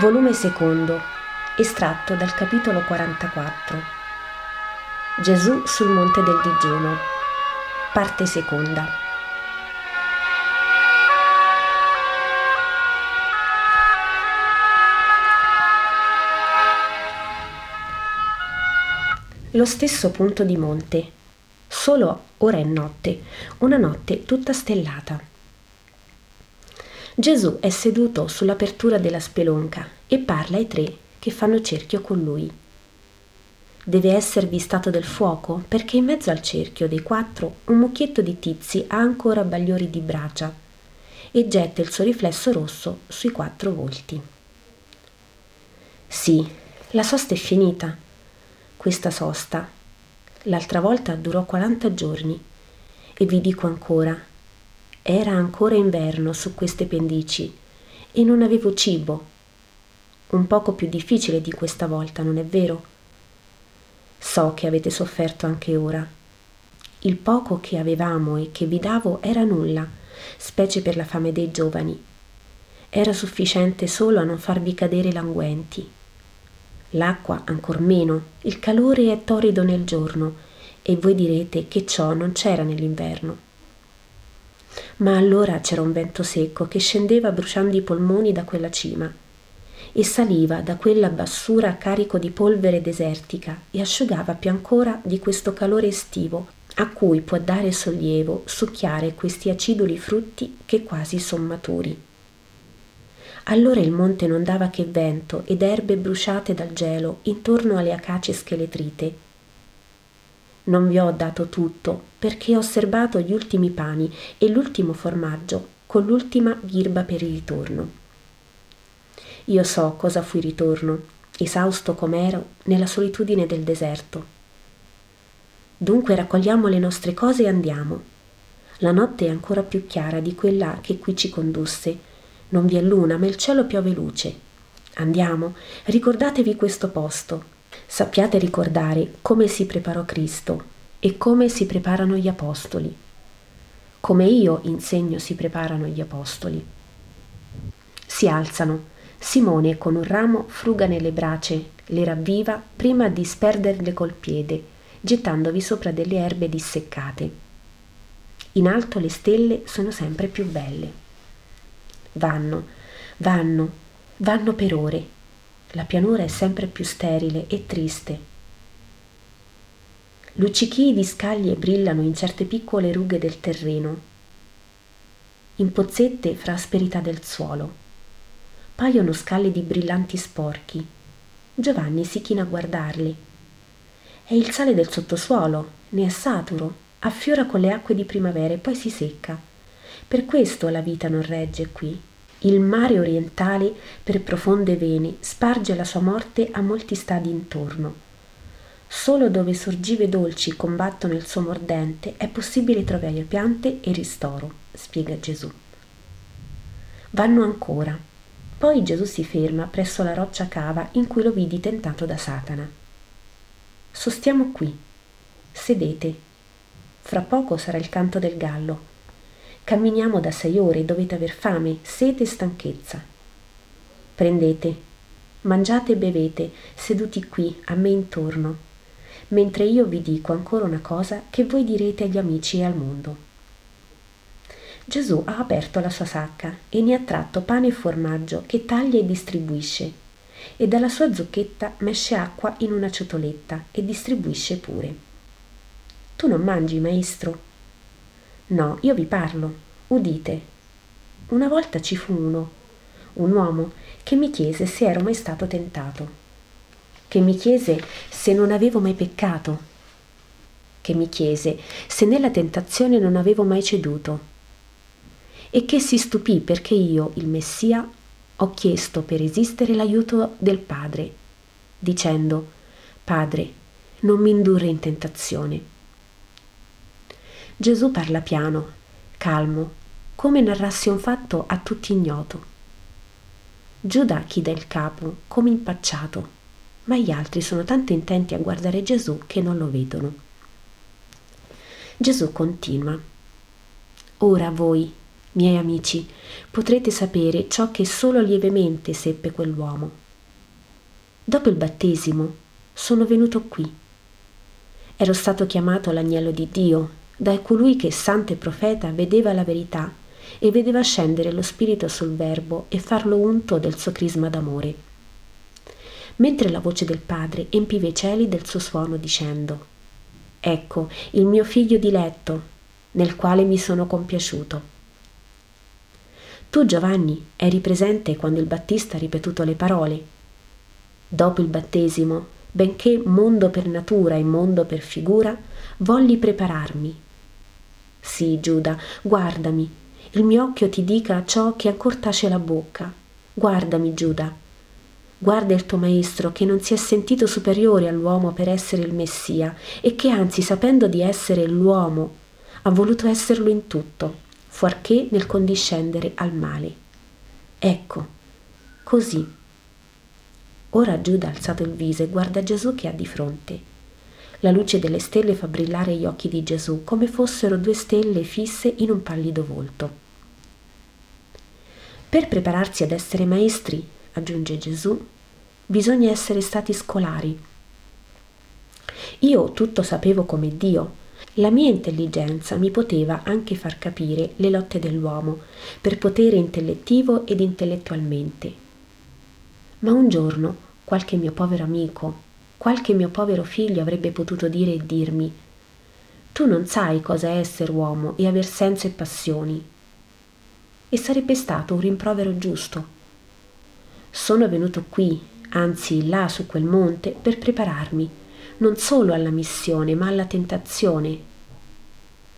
Volume secondo, estratto dal capitolo 44. Gesù sul monte del digiuno. Parte seconda. Lo stesso punto di monte, solo ora è notte, una notte tutta stellata. Gesù è seduto sull'apertura della spelonca e parla ai tre che fanno cerchio con lui. Deve esservi stato del fuoco perché in mezzo al cerchio dei quattro un mucchietto di tizi ha ancora bagliori di bracia e getta il suo riflesso rosso sui quattro volti. Sì, la sosta è finita. Questa sosta. L'altra volta durò 40 giorni e vi dico ancora, era ancora inverno su queste pendici e non avevo cibo. Un poco più difficile di questa volta, non è vero? So che avete sofferto anche ora. Il poco che avevamo e che vi davo era nulla, specie per la fame dei giovani. Era sufficiente solo a non farvi cadere languenti. L'acqua ancor meno, il calore è torrido nel giorno, e voi direte che ciò non c'era nell'inverno ma allora c'era un vento secco che scendeva bruciando i polmoni da quella cima e saliva da quella bassura carico di polvere desertica e asciugava più ancora di questo calore estivo a cui può dare sollievo succhiare questi aciduli frutti che quasi son maturi. Allora il monte non dava che vento ed erbe bruciate dal gelo intorno alle acacie scheletrite non vi ho dato tutto, perché ho serbato gli ultimi pani e l'ultimo formaggio con l'ultima ghirba per il ritorno. Io so cosa fu il ritorno, esausto com'ero nella solitudine del deserto. Dunque raccogliamo le nostre cose e andiamo. La notte è ancora più chiara di quella che qui ci condusse. Non vi è luna, ma il cielo piove luce. Andiamo, ricordatevi questo posto, sappiate ricordare come si preparò Cristo e come si preparano gli apostoli, come io insegno si preparano gli apostoli. Si alzano, Simone con un ramo fruga nelle brace, le ravviva prima di sperderle col piede, gettandovi sopra delle erbe disseccate. In alto le stelle sono sempre più belle. Vanno, vanno, vanno per ore, la pianura è sempre più sterile e triste. Luccichii di scaglie brillano in certe piccole rughe del terreno, in pozzette fra asperità del suolo. Paiono scale di brillanti sporchi. Giovanni si china a guardarli. È il sale del sottosuolo, ne è saturo, affiora con le acque di primavera e poi si secca. Per questo la vita non regge qui. Il mare orientale, per profonde vene, sparge la sua morte a molti stadi intorno. Solo dove sorgive dolci combattono il suo mordente è possibile trovare piante e ristoro, spiega Gesù. Vanno ancora. Poi Gesù si ferma presso la roccia cava in cui lo vidi tentato da Satana. Sostiamo qui. Sedete. Fra poco sarà il canto del gallo Camminiamo da sei ore, dovete aver fame, sete e stanchezza. Prendete, mangiate e bevete, seduti qui, a me intorno, mentre io vi dico ancora una cosa che voi direte agli amici e al mondo. Gesù ha aperto la sua sacca e ne ha tratto pane e formaggio che taglia e distribuisce, e dalla sua zucchetta mesce acqua in una ciotoletta e distribuisce pure. Tu non mangi, maestro? No, io vi parlo. Udite. Una volta ci fu uno, un uomo, che mi chiese se ero mai stato tentato, che mi chiese se non avevo mai peccato, che mi chiese se nella tentazione non avevo mai ceduto, e che si stupì perché io, il Messia, ho chiesto per esistere l'aiuto del Padre, dicendo, Padre, non mi indurre in tentazione Gesù parla piano, calmo, come narrasse un fatto a tutti ignoto. Giuda chida il capo, come impacciato, ma gli altri sono tanto intenti a guardare Gesù che non lo vedono. Gesù continua. Ora voi, Miei amici, potrete sapere ciò che solo lievemente seppe quell'uomo. Dopo il battesimo sono venuto qui. Ero stato chiamato l'agnello di Dio, da colui che, santo e profeta, vedeva la verità e vedeva scendere lo Spirito sul Verbo e farlo unto del suo crisma d'amore. Mentre la voce del Padre empiva i cieli del suo suono dicendo, Ecco il mio figlio diletto, nel quale mi sono compiaciuto. Tu, Giovanni, eri presente quando il Battista ha ripetuto le parole. Dopo il battesimo, benché mondo per natura e mondo per figura, volli prepararmi. Sì, Giuda, guardami, il mio occhio ti dica ciò che ancor tace la bocca. Guardami, Giuda. Guarda il tuo maestro che non si è sentito superiore all'uomo per essere il Messia e che anzi, sapendo di essere l'uomo, ha voluto esserlo in tutto fuorché nel condiscendere al male. Ecco, così. Ora Giuda ha alzato il viso e guarda Gesù che ha di fronte. La luce delle stelle fa brillare gli occhi di Gesù come fossero due stelle fisse in un pallido volto. Per prepararsi ad essere maestri, aggiunge Gesù, bisogna essere stati scolari. Io tutto sapevo come Dio, la mia intelligenza mi poteva anche far capire le lotte dell'uomo, per potere intellettivo ed intellettualmente. Ma un giorno qualche mio povero amico, qualche mio povero figlio avrebbe potuto dire e dirmi tu non sai cosa è essere uomo e aver senso e passioni. E sarebbe stato un rimprovero giusto. Sono venuto qui, anzi là su quel monte, per prepararmi non solo alla missione, ma alla tentazione.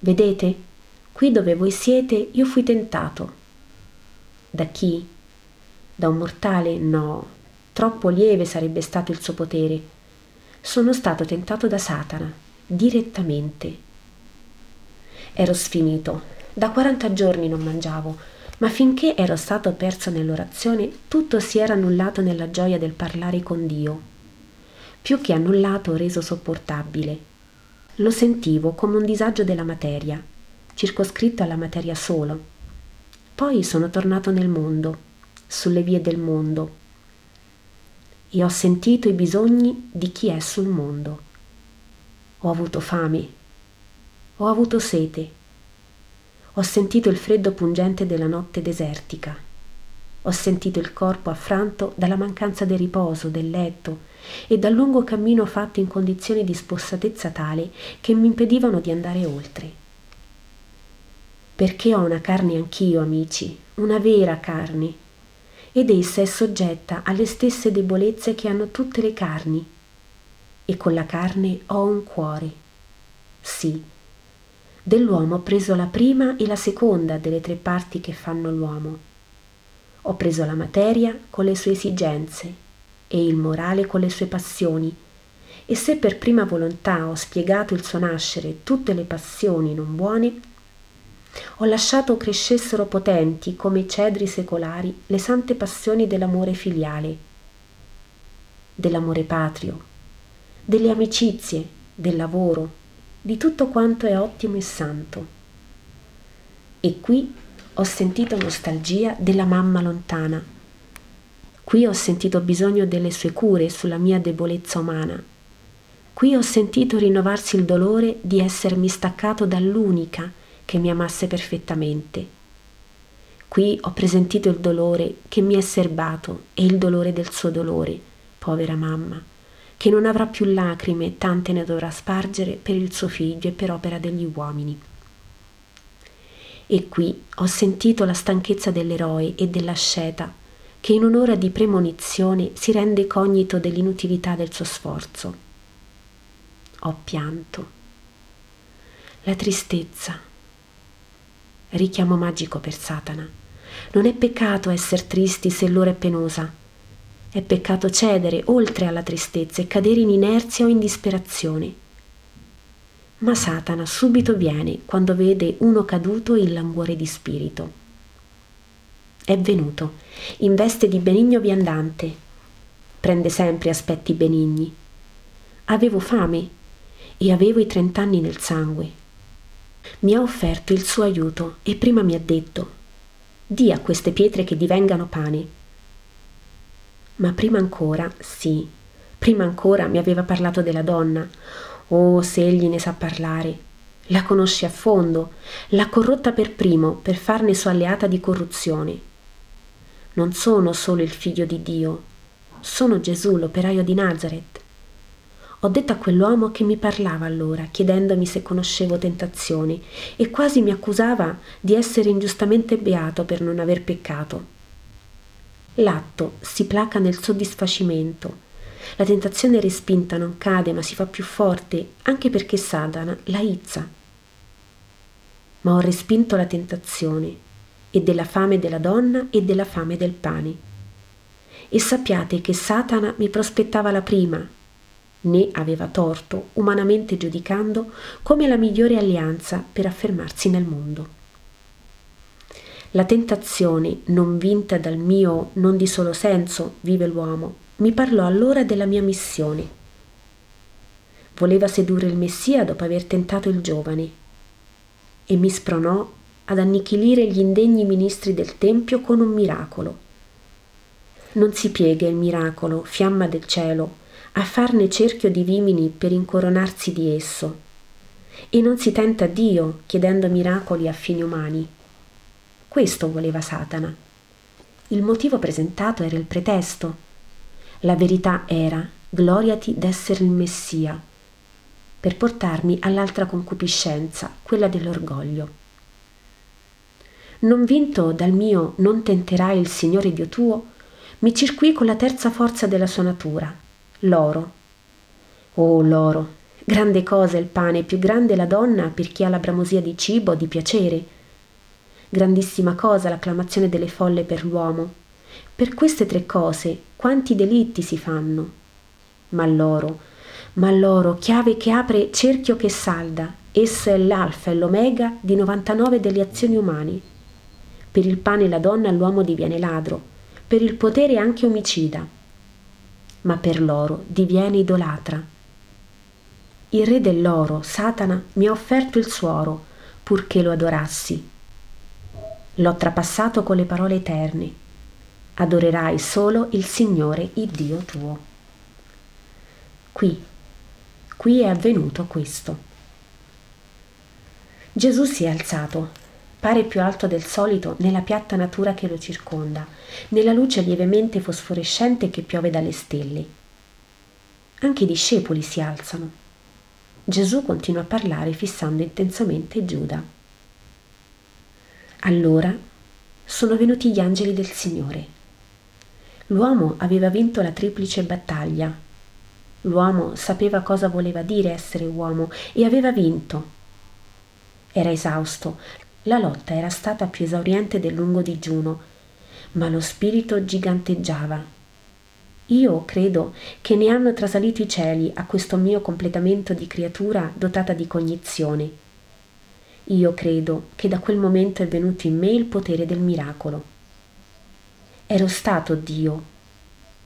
Vedete? Qui dove voi siete io fui tentato. Da chi? Da un mortale? No, troppo lieve sarebbe stato il suo potere. Sono stato tentato da Satana, direttamente. Ero sfinito. Da quaranta giorni non mangiavo, ma finché ero stato perso nell'orazione, tutto si era annullato nella gioia del parlare con Dio più che annullato reso sopportabile. Lo sentivo come un disagio della materia, circoscritto alla materia solo. Poi sono tornato nel mondo, sulle vie del mondo, e ho sentito i bisogni di chi è sul mondo. Ho avuto fame, ho avuto sete, ho sentito il freddo pungente della notte desertica, ho sentito il corpo affranto dalla mancanza del riposo, del letto, e dal lungo cammino fatto in condizioni di spossatezza tale che mi impedivano di andare oltre. Perché ho una carne anch'io, amici, una vera carne, ed essa è soggetta alle stesse debolezze che hanno tutte le carni, e con la carne ho un cuore. Sì, dell'uomo ho preso la prima e la seconda delle tre parti che fanno l'uomo. Ho preso la materia con le sue esigenze e il morale con le sue passioni, e se per prima volontà ho spiegato il suo nascere tutte le passioni non buone, ho lasciato crescessero potenti come i cedri secolari le sante passioni dell'amore filiale, dell'amore patrio, delle amicizie, del lavoro, di tutto quanto è ottimo e santo. E qui ho sentito nostalgia della mamma lontana Qui ho sentito bisogno delle sue cure sulla mia debolezza umana. Qui ho sentito rinnovarsi il dolore di essermi staccato dall'unica che mi amasse perfettamente. Qui ho presentito il dolore che mi è serbato e il dolore del suo dolore, povera mamma, che non avrà più lacrime tante ne dovrà spargere per il suo figlio e per opera degli uomini. E qui ho sentito la stanchezza dell'eroe e dell'asceta che in un'ora di premonizione si rende cognito dell'inutilità del suo sforzo. Ho pianto. La tristezza. Richiamo magico per Satana. Non è peccato essere tristi se l'ora è penosa. È peccato cedere oltre alla tristezza e cadere in inerzia o in disperazione. Ma Satana subito viene quando vede uno caduto in languore di spirito è venuto, in veste di benigno viandante. Prende sempre aspetti benigni. Avevo fame e avevo i trent'anni nel sangue. Mi ha offerto il suo aiuto e prima mi ha detto di a queste pietre che divengano pane. Ma prima ancora, sì, prima ancora mi aveva parlato della donna. Oh, se egli ne sa parlare. La conosce a fondo, l'ha corrotta per primo per farne sua alleata di corruzione. Non sono solo il figlio di Dio, sono Gesù, l'operaio di Nazareth. Ho detto a quell'uomo che mi parlava allora, chiedendomi se conoscevo tentazioni, e quasi mi accusava di essere ingiustamente beato per non aver peccato. L'atto si placa nel soddisfacimento. La tentazione respinta non cade, ma si fa più forte, anche perché Satana la izza. Ma ho respinto la tentazione, e della fame della donna e della fame del pane. E sappiate che Satana mi prospettava la prima, né aveva torto, umanamente giudicando, come la migliore alleanza per affermarsi nel mondo. La tentazione, non vinta dal mio non di solo senso, vive l'uomo, mi parlò allora della mia missione. Voleva sedurre il Messia dopo aver tentato il giovane e mi spronò ad annichilire gli indegni ministri del Tempio con un miracolo. Non si piega il miracolo, fiamma del cielo, a farne cerchio di vimini per incoronarsi di esso. E non si tenta Dio chiedendo miracoli a fini umani. Questo voleva Satana. Il motivo presentato era il pretesto. La verità era gloriati d'essere il Messia, per portarmi all'altra concupiscenza, quella dell'orgoglio. Non vinto dal mio non tenterai il Signore Dio tuo, mi circuì con la terza forza della sua natura, l'oro. Oh, l'oro! Grande cosa il pane, più grande la donna per chi ha la bramosia di cibo, di piacere. Grandissima cosa l'acclamazione delle folle per l'uomo. Per queste tre cose quanti delitti si fanno. Ma l'oro, ma l'oro, chiave che apre cerchio che salda, esso è l'alfa e l'omega di 99 delle azioni umane. Per il pane la donna l'uomo diviene ladro, per il potere anche omicida ma per loro diviene idolatra. Il re dell'oro, Satana, mi ha offerto il suo oro, purché lo adorassi. L'ho trapassato con le parole eterne. Adorerai solo il Signore, il Dio tuo. Qui, qui è avvenuto questo. Gesù si è alzato, pare più alto del solito nella piatta natura che lo circonda, nella luce lievemente fosforescente che piove dalle stelle. Anche i discepoli si alzano. Gesù continua a parlare fissando intensamente Giuda. Allora sono venuti gli angeli del Signore. L'uomo aveva vinto la triplice battaglia. L'uomo sapeva cosa voleva dire essere uomo e aveva vinto. Era esausto, la lotta era stata più esauriente del lungo digiuno, ma lo spirito giganteggiava. Io credo che ne hanno trasalito i cieli a questo mio completamento di creatura dotata di cognizione. Io credo che da quel momento è venuto in me il potere del miracolo. Ero stato Dio,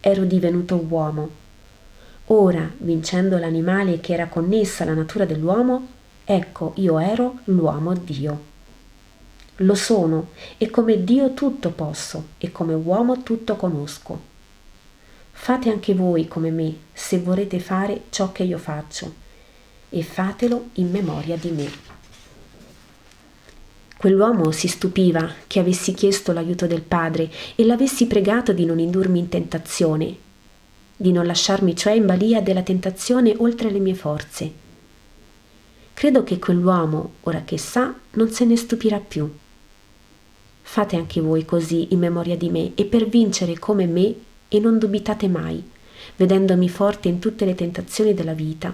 ero divenuto uomo. Ora, vincendo l'animale che era connesso alla natura dell'uomo, ecco io ero l'uomo Dio lo sono e come Dio tutto posso e come uomo tutto conosco. Fate anche voi come me se vorrete fare ciò che io faccio e fatelo in memoria di me. Quell'uomo si stupiva che avessi chiesto l'aiuto del Padre e l'avessi pregato di non indurmi in tentazione, di non lasciarmi cioè in balia della tentazione oltre le mie forze. Credo che quell'uomo, ora che sa, non se ne stupirà più. Fate anche voi così in memoria di me e per vincere come me e non dubitate mai, vedendomi forte in tutte le tentazioni della vita,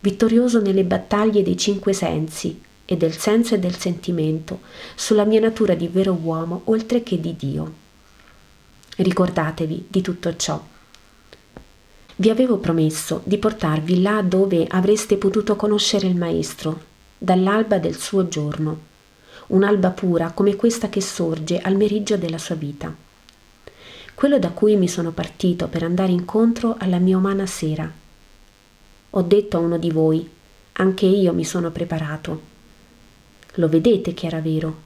vittorioso nelle battaglie dei cinque sensi e del senso e del sentimento, sulla mia natura di vero uomo oltre che di Dio. Ricordatevi di tutto ciò. Vi avevo promesso di portarvi là dove avreste potuto conoscere il Maestro, dall'alba del suo giorno un'alba pura come questa che sorge al meriggio della sua vita. Quello da cui mi sono partito per andare incontro alla mia umana sera. Ho detto a uno di voi, anche io mi sono preparato. Lo vedete che era vero.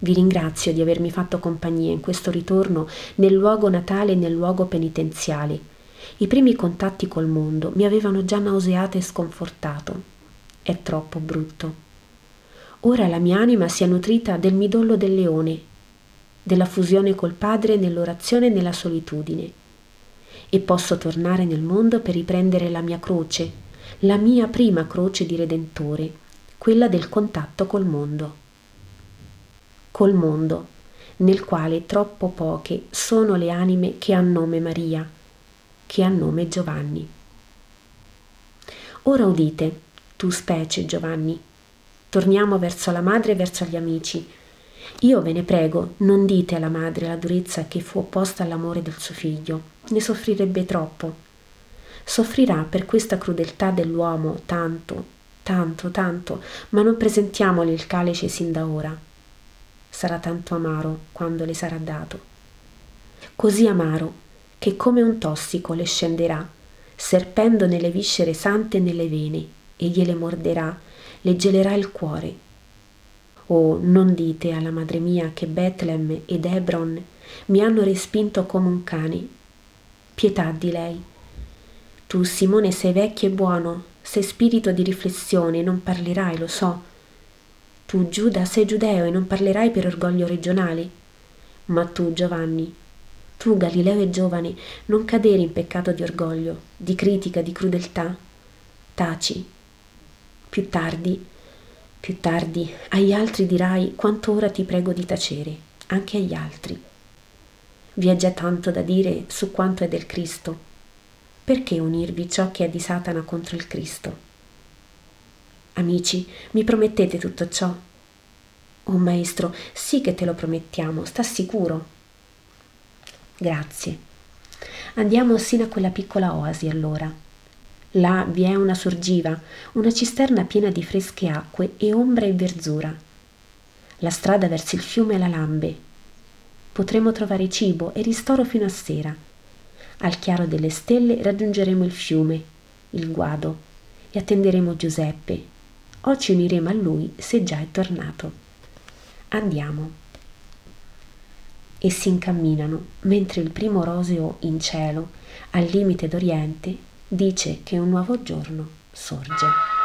Vi ringrazio di avermi fatto compagnia in questo ritorno nel luogo natale e nel luogo penitenziale. I primi contatti col mondo mi avevano già nauseato e sconfortato. È troppo brutto. Ora la mia anima si è nutrita del midollo del leone, della fusione col Padre nell'orazione e nella solitudine. E posso tornare nel mondo per riprendere la mia croce, la mia prima croce di Redentore, quella del contatto col mondo. Col mondo, nel quale troppo poche sono le anime che hanno nome Maria, che hanno nome Giovanni. Ora udite, tu specie Giovanni, torniamo verso la madre e verso gli amici. Io ve ne prego, non dite alla madre la durezza che fu opposta all'amore del suo figlio, ne soffrirebbe troppo soffrirà per questa crudeltà dell'uomo tanto, tanto, tanto, ma non presentiamogli il calice sin da ora. Sarà tanto amaro quando le sarà dato. Così amaro che come un tossico le scenderà, serpendo nelle viscere sante e nelle vene, e gliele morderà, le gelerà il cuore. Oh, non dite alla madre mia che Betlem ed Hebron mi hanno respinto come un cane. Pietà di lei tu, Simone, sei vecchio e buono, sei spirito di riflessione, non parlerai, lo so. Tu, Giuda, sei giudeo e non parlerai per orgoglio regionale. Ma tu, Giovanni, tu, Galileo e giovane, non cadere in peccato di orgoglio, di critica, di crudeltà. Taci. Più tardi, più tardi, agli altri dirai quanto ora ti prego di tacere, anche agli altri. Vi è già tanto da dire su quanto è del Cristo perché unirvi ciò che è di Satana contro il Cristo? Amici, mi promettete tutto ciò? Oh maestro, sì che te lo promettiamo, sta sicuro. Grazie. Andiamo sino a quella piccola oasi allora. Là vi è una sorgiva, una cisterna piena di fresche acque e ombra e verzura. La strada verso il fiume la lambe. Potremo trovare cibo e ristoro fino a sera al chiaro delle stelle raggiungeremo il fiume, il guado, e attenderemo Giuseppe, o ci uniremo a lui se già è tornato. Andiamo. E si incamminano, mentre il primo roseo in cielo, al limite d'Oriente, dice che un nuovo giorno sorge.